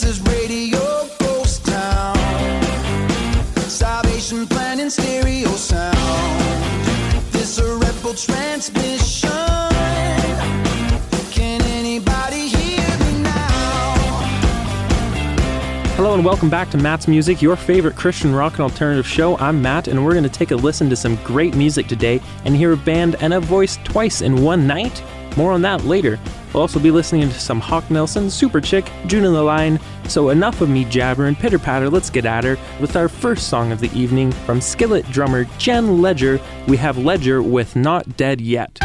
This is Radio Ghost Town. Salvation plan in stereo sound. This a transmission. Hello and welcome back to Matt's Music, your favorite Christian rock and alternative show. I'm Matt, and we're going to take a listen to some great music today and hear a band and a voice twice in one night. More on that later. We'll also be listening to some Hawk Nelson, Super Chick, Judah and the Lion. So enough of me jabbering, pitter patter, let's get at her with our first song of the evening from Skillet drummer Jen Ledger. We have Ledger with Not Dead Yet.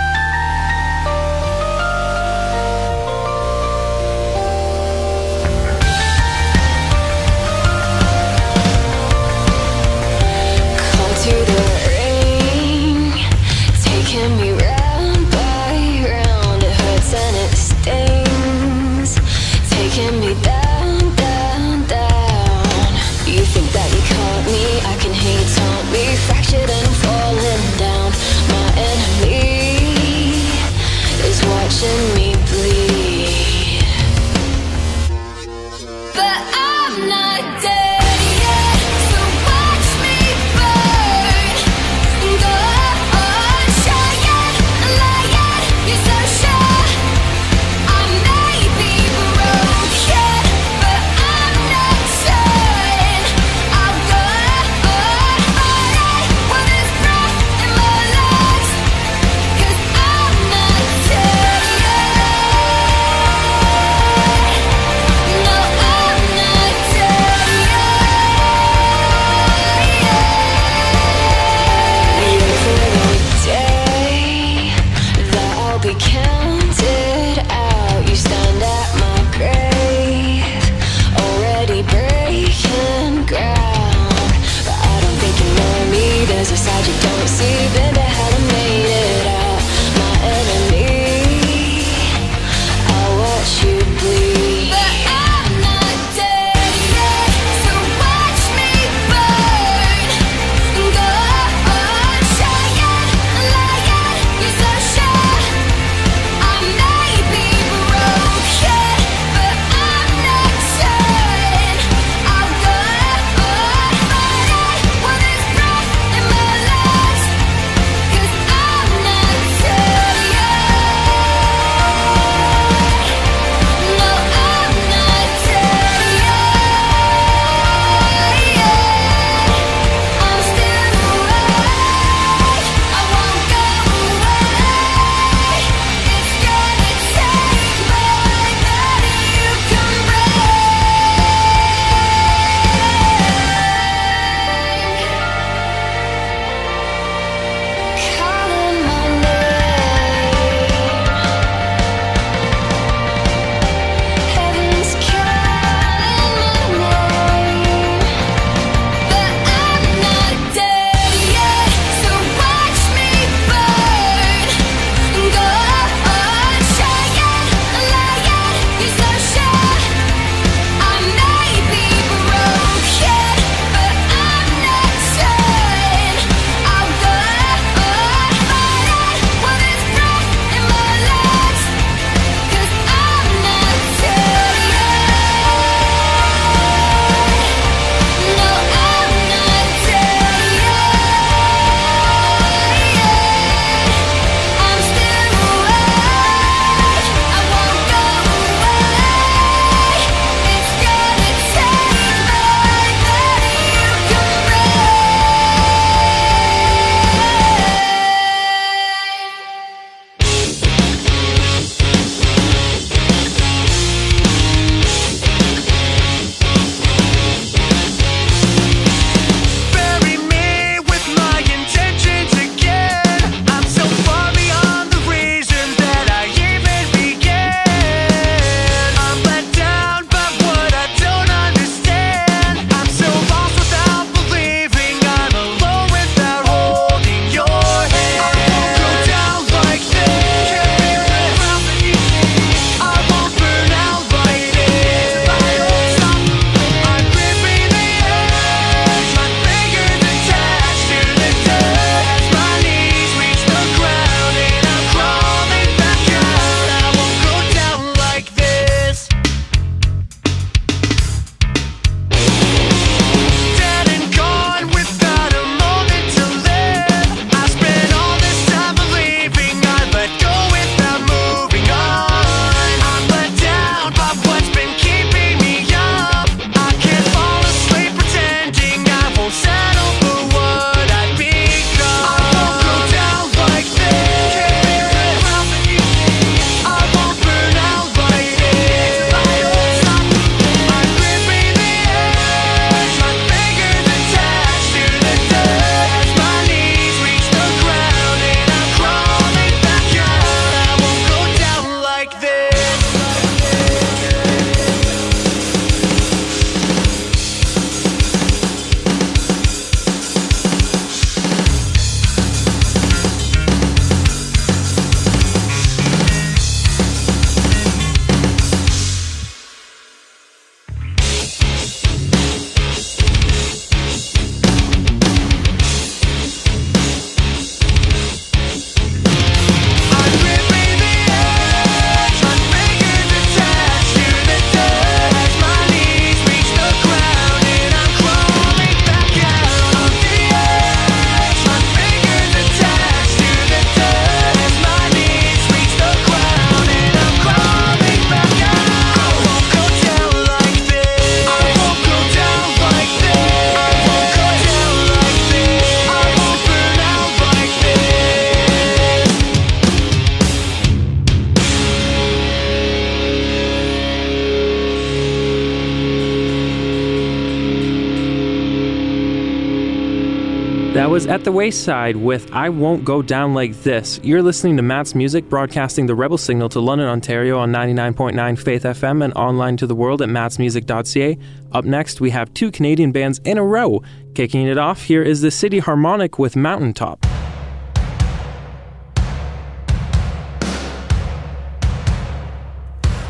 the Wayside with I Won't Go Down Like This. You're listening to Matt's Music, broadcasting the Rebel Signal to London, Ontario on 99.9 Faith FM and online to the world at mattsmusic.ca. Up next, we have two Canadian bands in a row. Kicking it off, here is the City Harmonic with Mountaintop.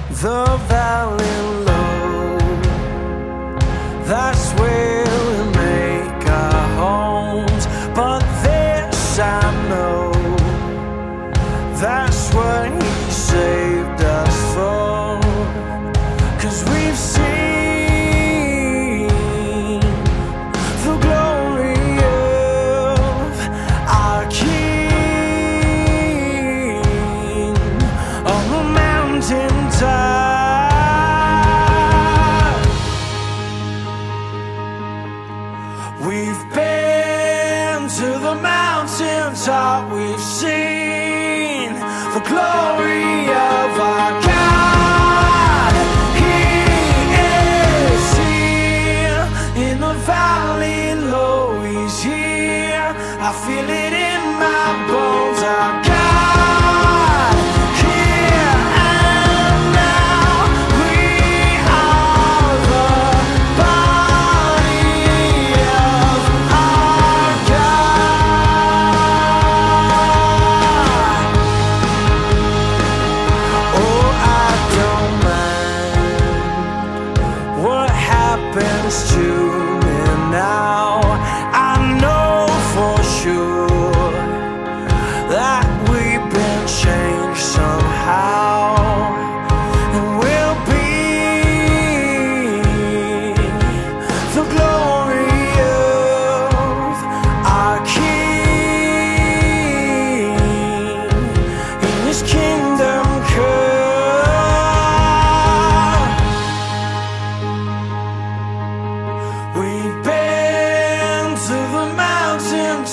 The valley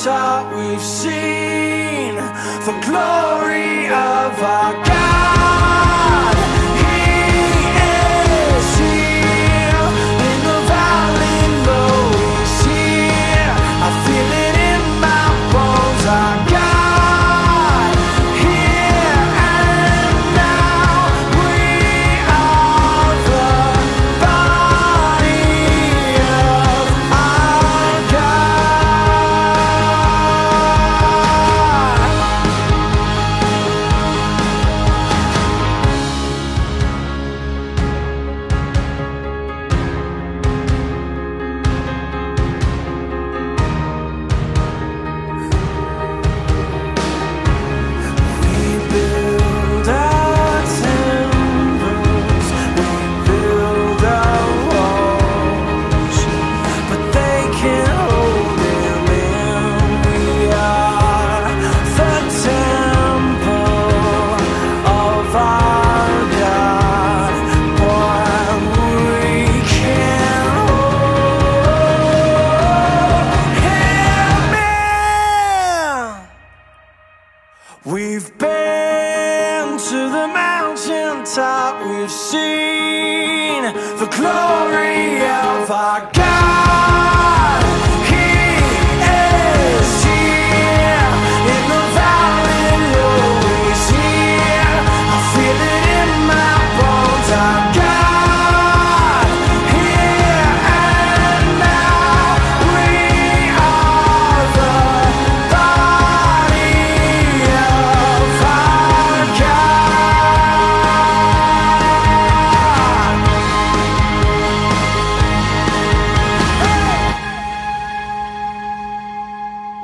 That's we've seen. The glory of our God.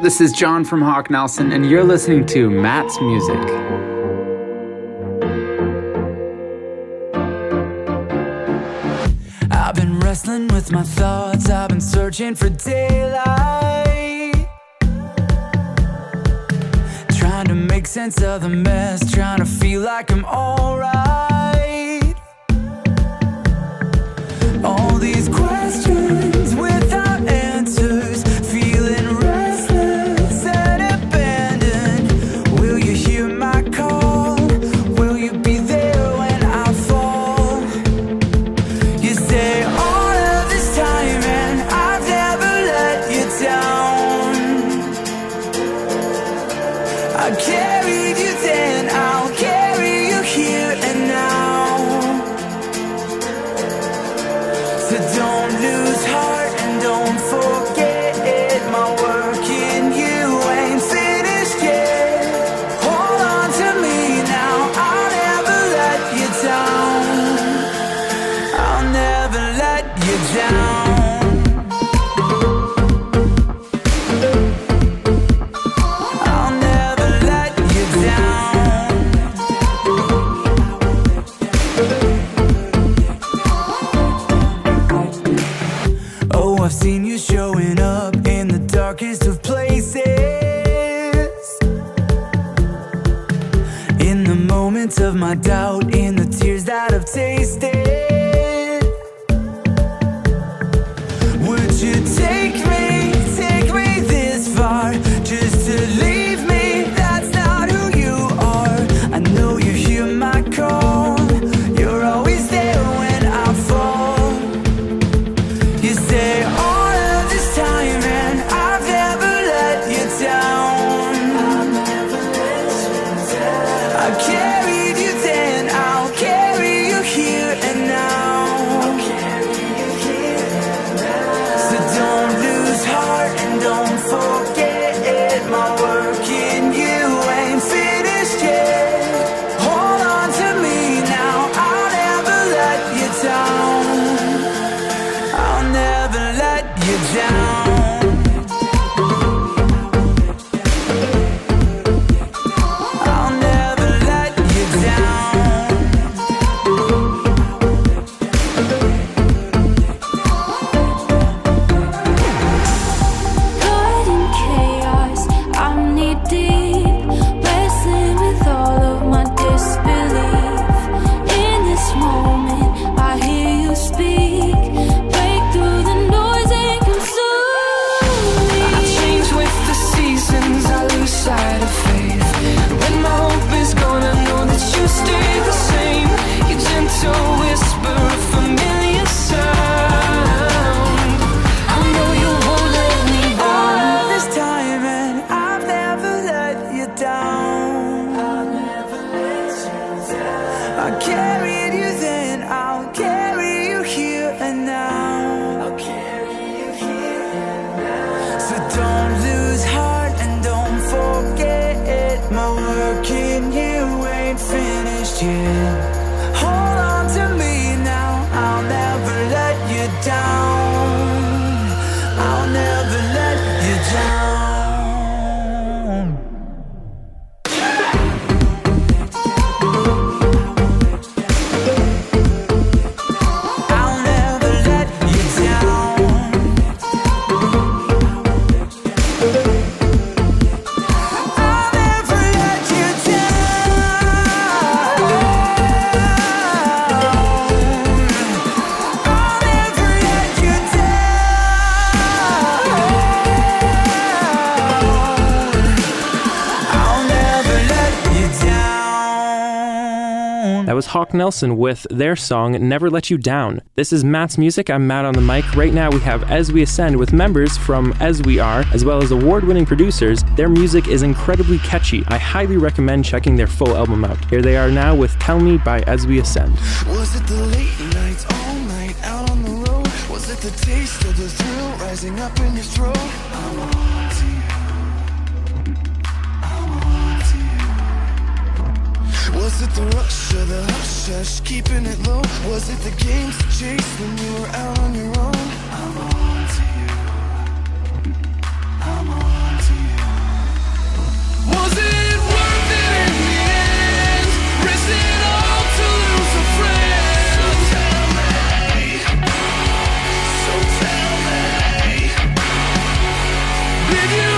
This is John from Hawk Nelson, and you're listening to Matt's Music. I've been wrestling with my thoughts, I've been searching for daylight. Trying to make sense of the mess, trying to feel like I'm alright. my doubt in the tears that I've tasted. Nelson with their song Never Let You Down. This is Matt's Music. I'm Matt on the mic. Right now we have As We Ascend with members from As We Are, as well as award winning producers. Their music is incredibly catchy. I highly recommend checking their full album out. Here they are now with Tell Me by As We Ascend. Was it the late nights, all night out on the road? Was it the taste of the thrill rising up in your throat? Was it the rush or the hush hush, keeping it low? Was it the games to chase when you were out on your own? I'm on to you. I'm on to you. Was it worth it in the end? All to lose a friend? So tell me. So tell me. Did you?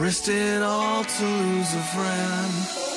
Risked it all to lose a friend.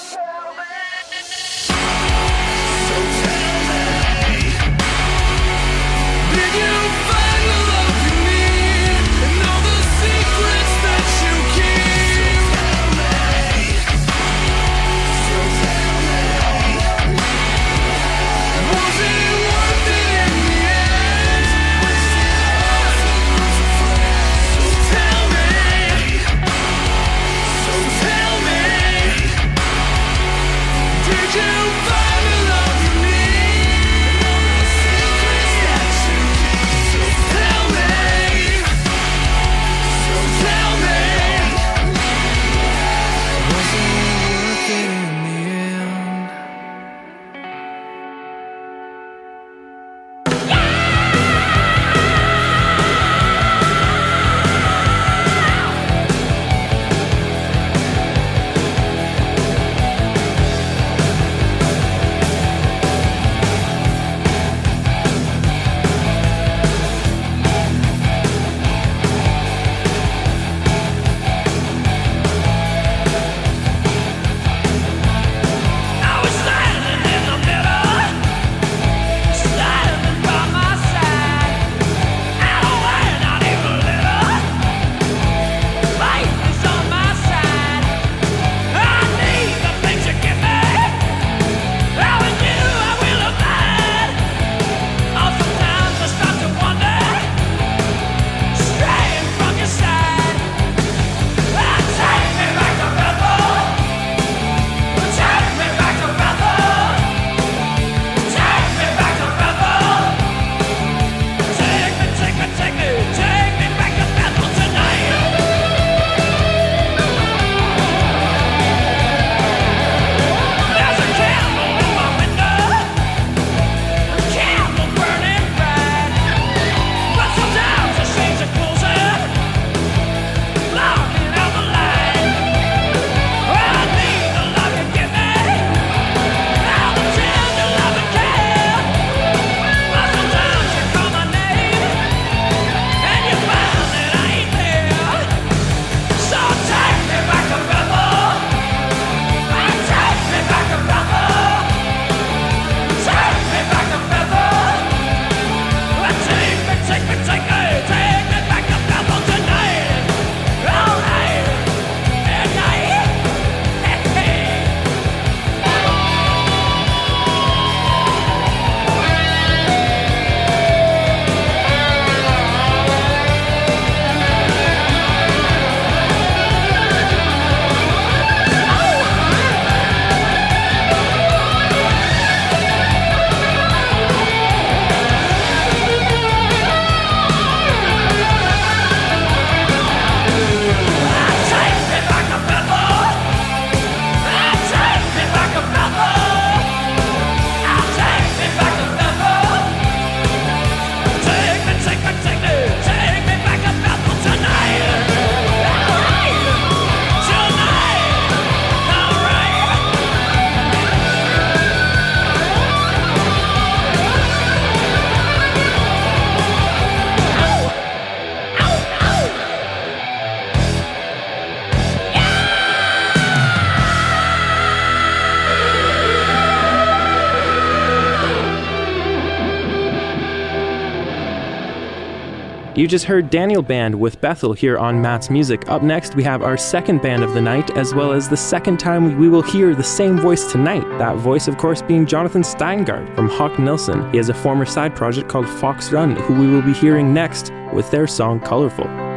You just heard Daniel Band with Bethel here on Matt's Music. Up next, we have our second band of the night, as well as the second time we will hear the same voice tonight. That voice, of course, being Jonathan Steingard from Hawk Nelson. He has a former side project called Fox Run, who we will be hearing next with their song Colorful.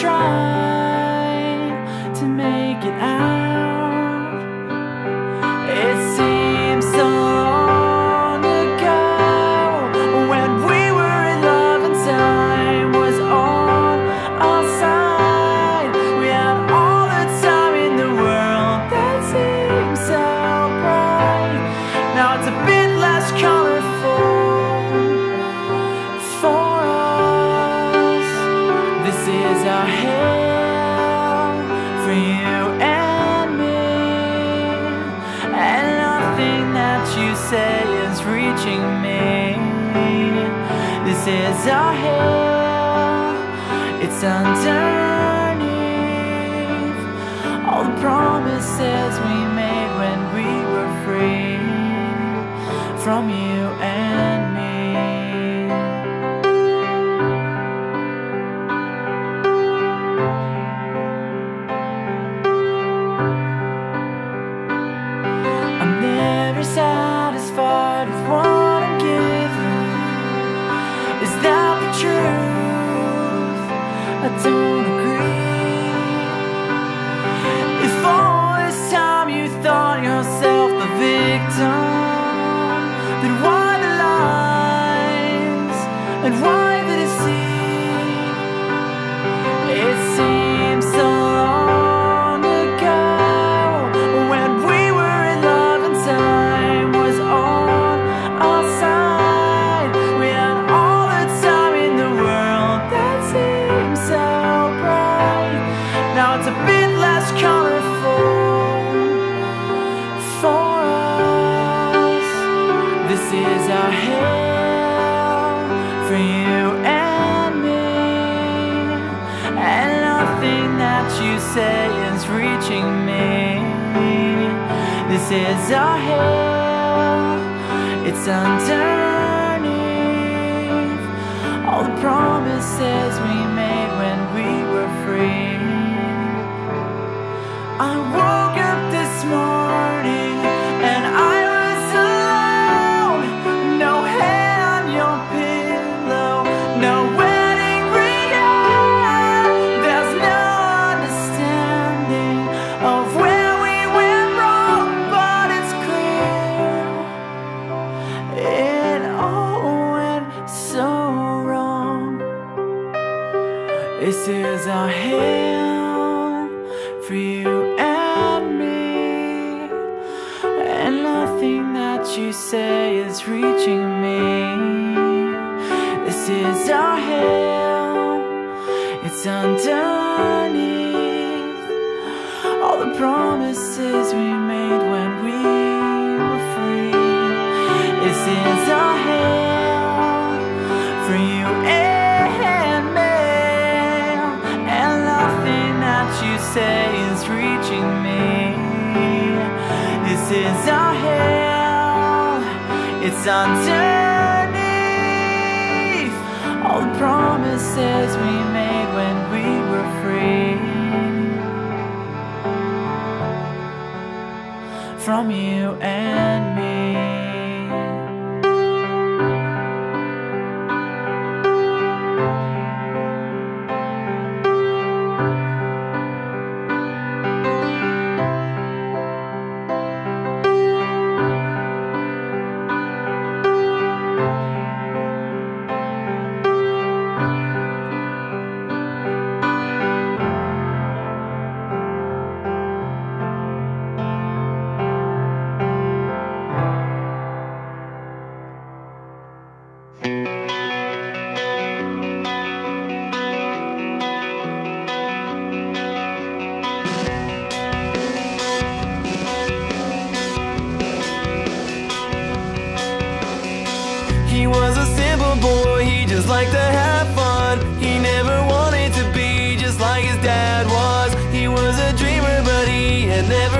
try. underneath all the promises we made when we were free from you. He was a simple boy, he just liked to have fun. He never wanted to be just like his dad was. He was a dreamer, but he had never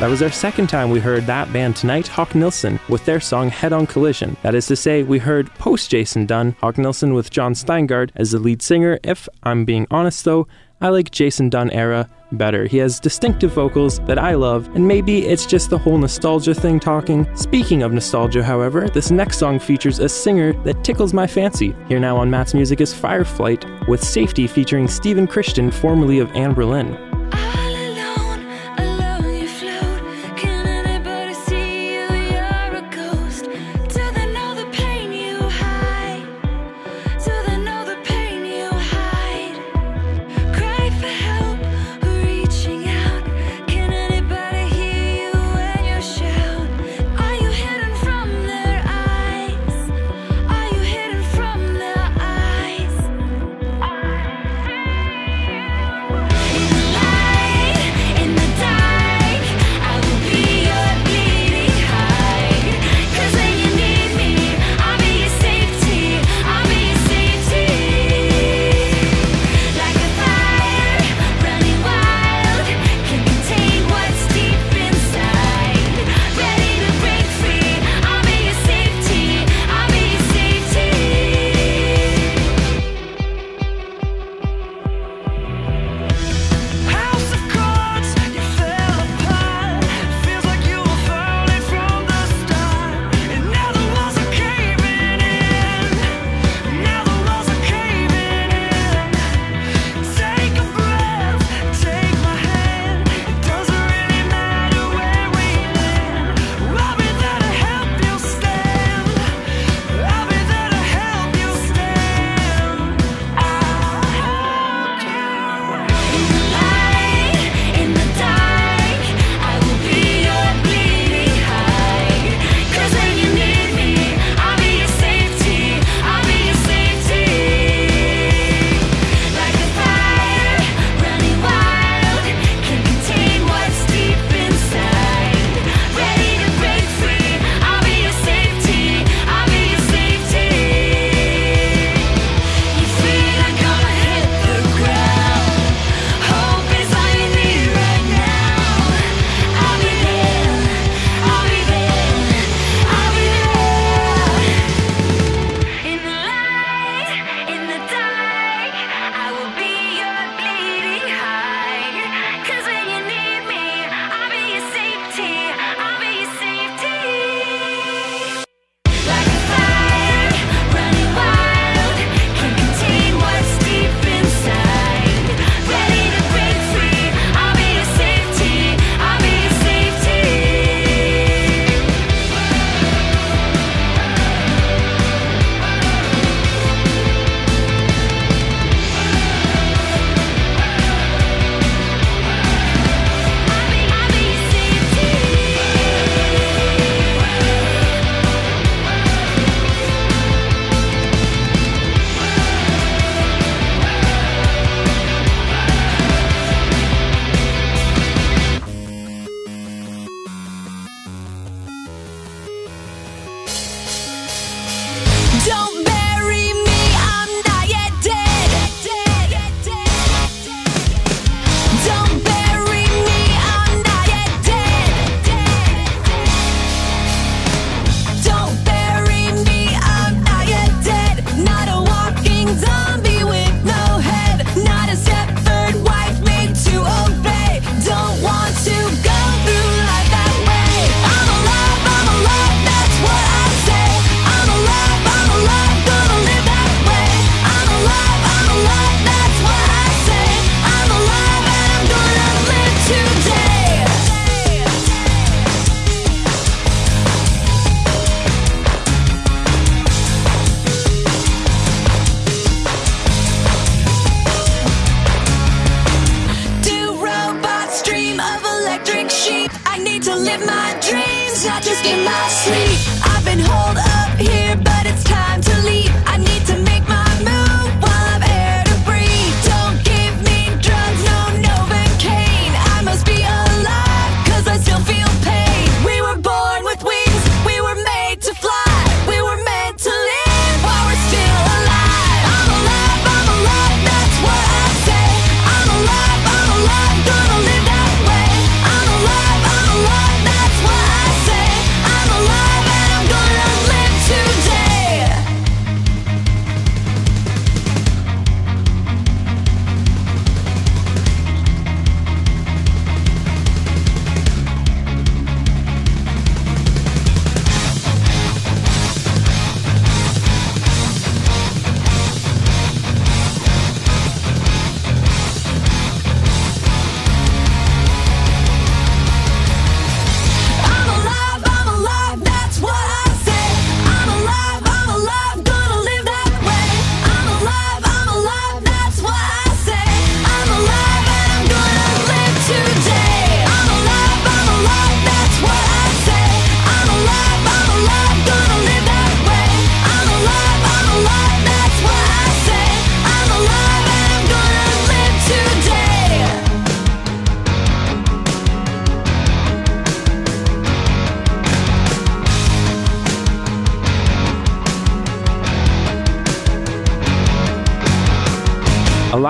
That was our second time we heard that band tonight, Hawk Nelson, with their song Head on Collision. That is to say, we heard post Jason Dunn, Hawk Nelson with Jon Steingard as the lead singer. If I'm being honest though, I like Jason Dunn era better. He has distinctive vocals that I love, and maybe it's just the whole nostalgia thing talking. Speaking of nostalgia, however, this next song features a singer that tickles my fancy. Here now on Matt's Music is Fireflight with Safety featuring Stephen Christian, formerly of Anberlin.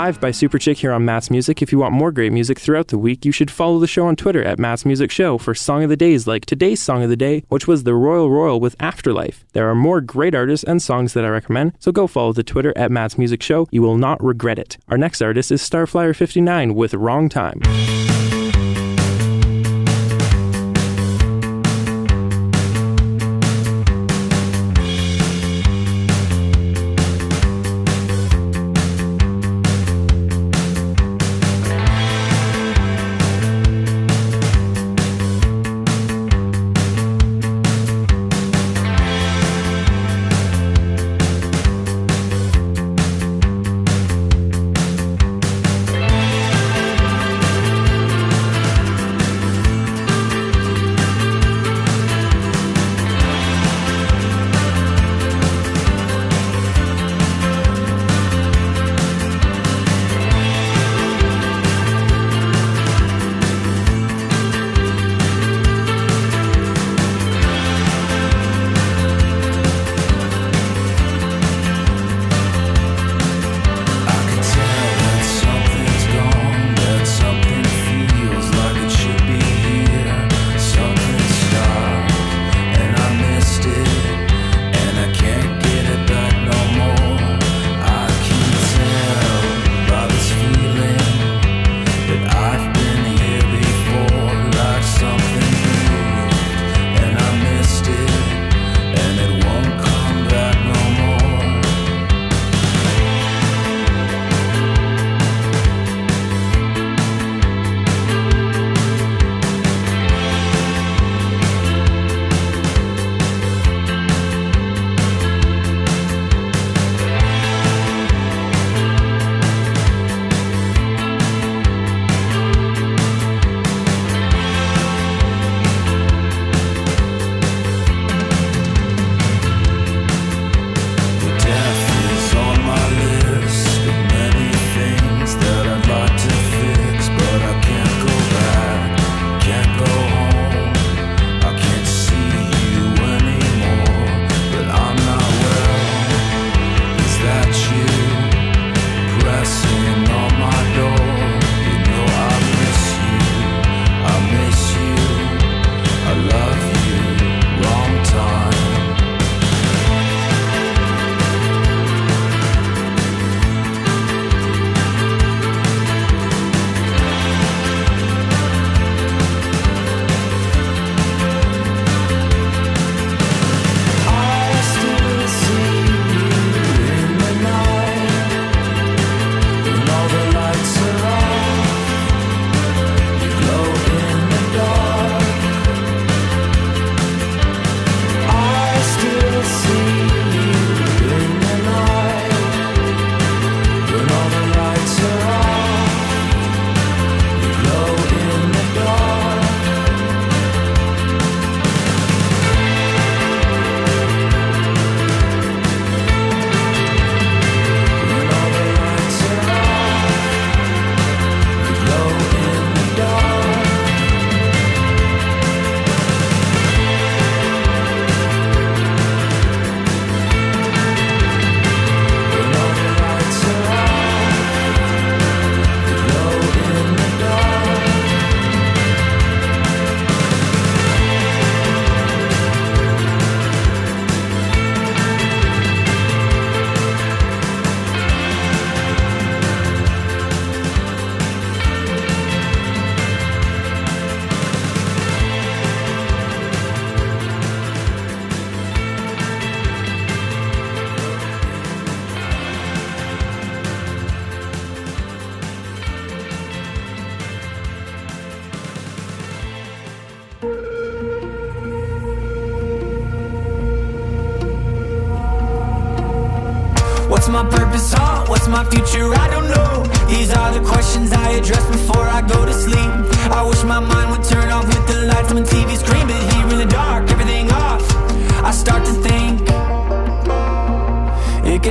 live by Superchick here on Matt's Music. If you want more great music throughout the week, you should follow the show on Twitter at Matt's Music Show for song of the days like today's song of the day, which was The Royal Royal with Afterlife. There are more great artists and songs that I recommend, so go follow the Twitter at Matt's Music Show. You will not regret it. Our next artist is Starflyer59 with Wrong Time.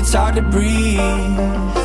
It's hard to breathe.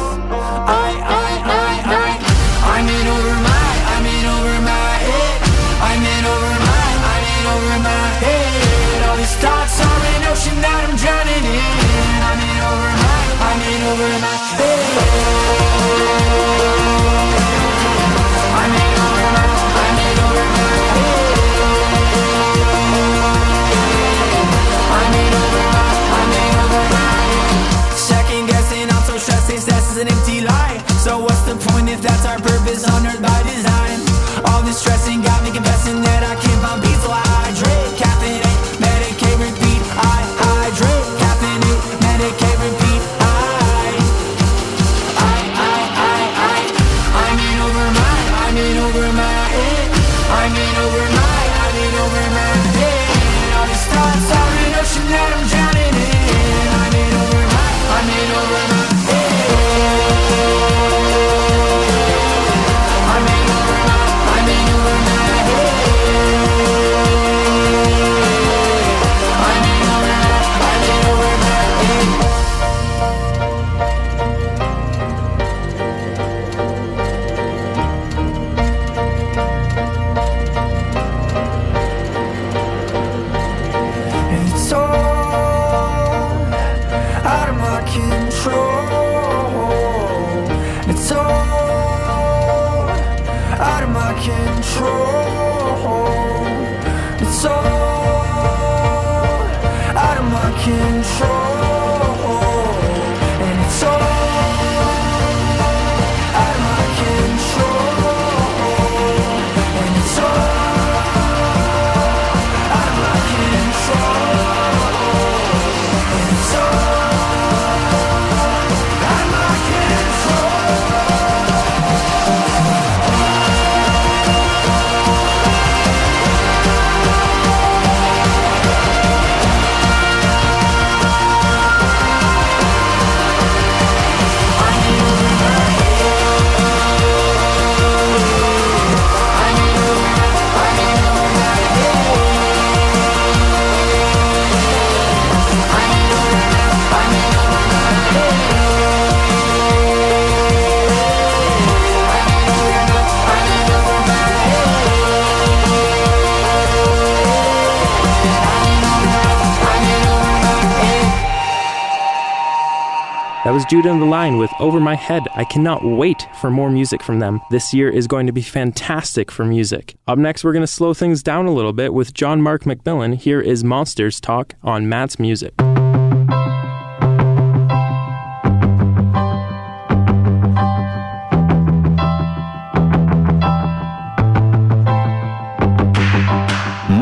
was Judah and the Lion with Over My Head. I cannot wait for more music from them. This year is going to be fantastic for music. Up next, we're going to slow things down a little bit with John Mark McMillan. Here is Monsters Talk on Matt's Music.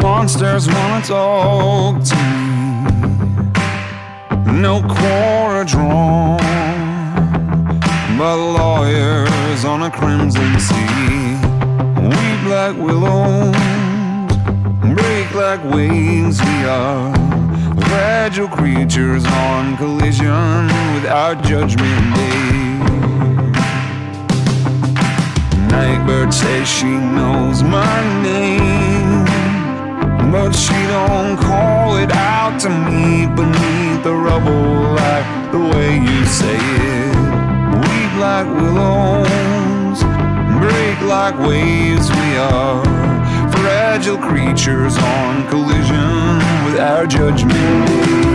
Monsters wanna talk to no quarter drawn but lawyers on a crimson sea. We black willows break like waves, we are fragile creatures on collision with our judgment day. Nightbird says she knows my name. But she don't call it out to me beneath the rubble like the way you say it. Weep like willows, break like waves we are. Fragile creatures on collision with our judgment.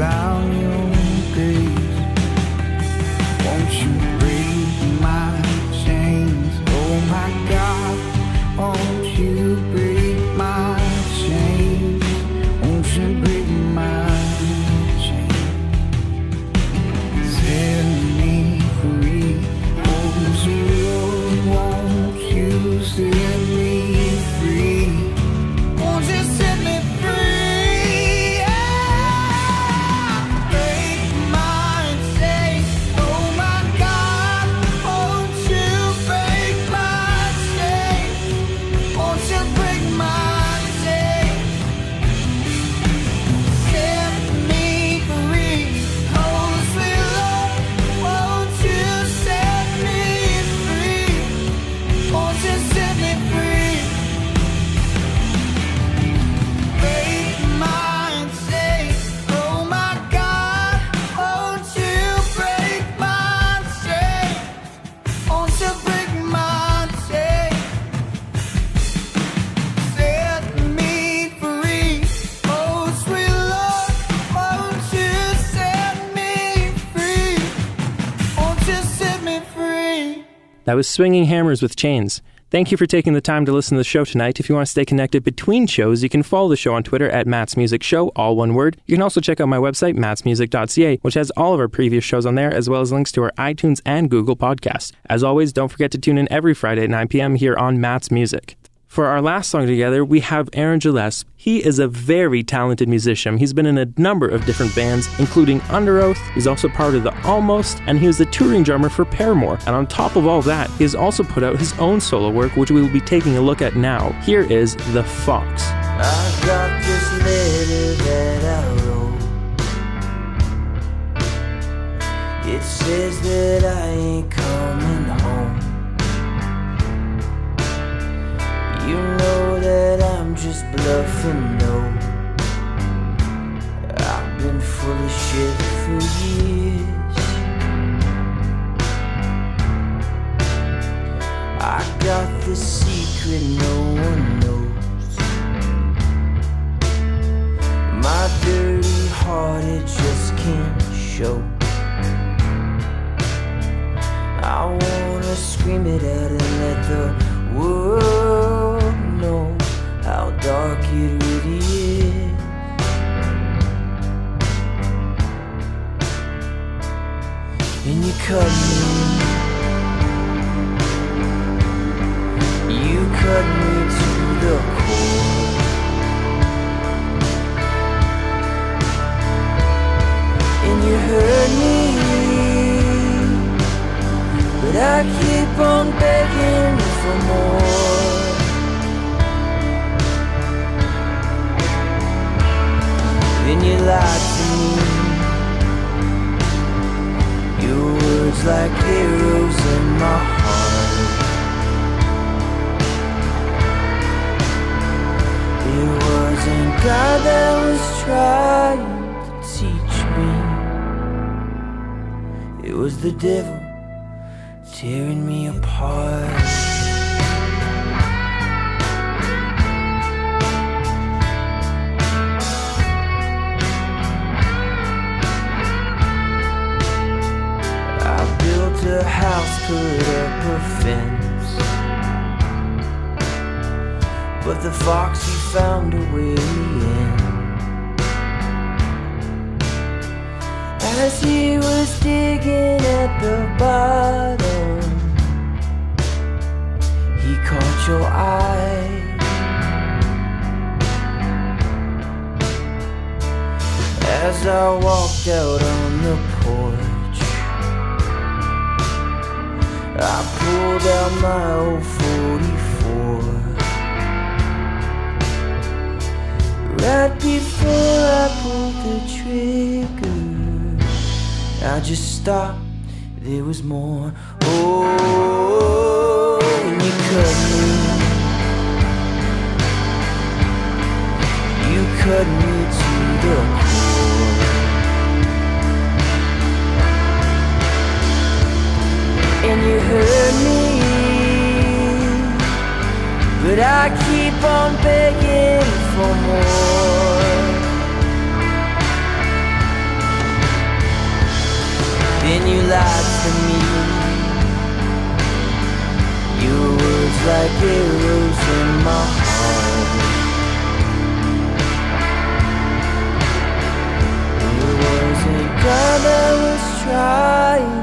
value. Was Swinging Hammers with Chains. Thank you for taking the time to listen to the show tonight. If you want to stay connected between shows, you can follow the show on Twitter at Matt's Music Show, all one word. You can also check out my website, mattsmusic.ca, which has all of our previous shows on there, as well as links to our iTunes and Google podcasts. As always, don't forget to tune in every Friday at 9 p.m. here on Matt's Music. For our last song together, we have Aaron Gillespie. He is a very talented musician. He's been in a number of different bands, including Underoath. He's also part of the Almost, and he was the touring drummer for Paramore. And on top of all that, he has also put out his own solo work, which we will be taking a look at now. Here is The Fox. It says that I ain't coming You know that I'm just bluffing, no. I've been full of shit for years. I got the secret no one knows. My dirty heart, it just can't show. I wanna scream it out and let the world know how dark it really is. And you cut me. You cut me to the core. and you hurt me. But I keep on begging for more. Then you lied to me. Your words like arrows in my heart. It wasn't God that was trying to teach me. It was the devil tearing me apart. Put up a fence. But the fox, he found a way in. As he was digging at the bottom, he caught your eye. As I walked out on the I pulled out my old 44. Right before I pulled the trigger, I just stopped. There was more. Oh, and you cut me. You cut me to the And you hurt me. But I keep on begging for more. Then you lied to me. Your words like arrows in my heart. It wasn't God that was trying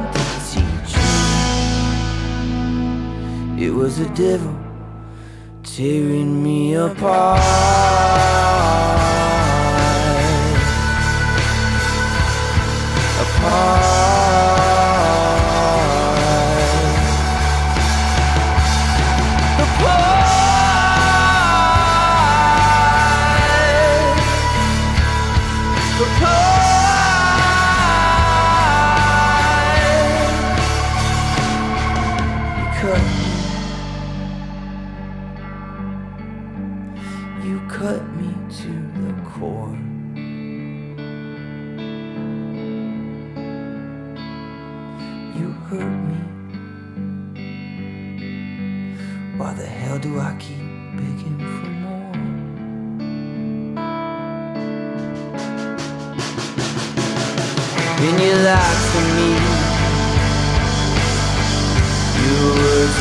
It was the devil tearing me apart. You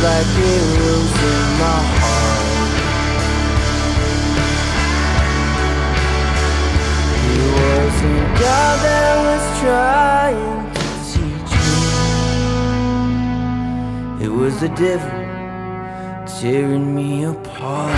Like arrows in my heart. It wasn't God that was trying to teach me. It was the devil tearing me apart.